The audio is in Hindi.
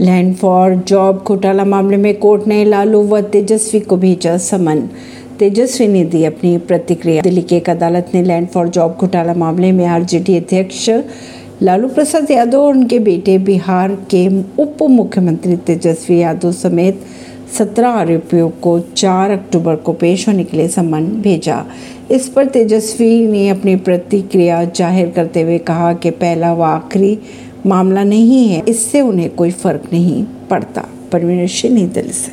लैंड फॉर जॉब घोटाला मामले में कोर्ट ने लालू व तेजस्वी को भेजा समन। तेजस्वी ने दी अपनी प्रतिक्रिया। दिल्ली की एक अदालत ने लैंड फॉर जॉब घोटाला मामले में आरजेडी अध्यक्ष लालू प्रसाद यादव और उनके बेटे बिहार के उप मुख्यमंत्री तेजस्वी यादव समेत सत्रह आरोपियों को 4 अक्टूबर को पेश होने के लिए सम्मन भेजा। इस पर तेजस्वी ने अपनी प्रतिक्रिया ज़ाहिर करते हुए कहा कि पहला व आखिरी मामला नहीं है इससे उन्हें कोई फ़र्क नहीं पड़ता। परवीन सिंह नई दिल्ली से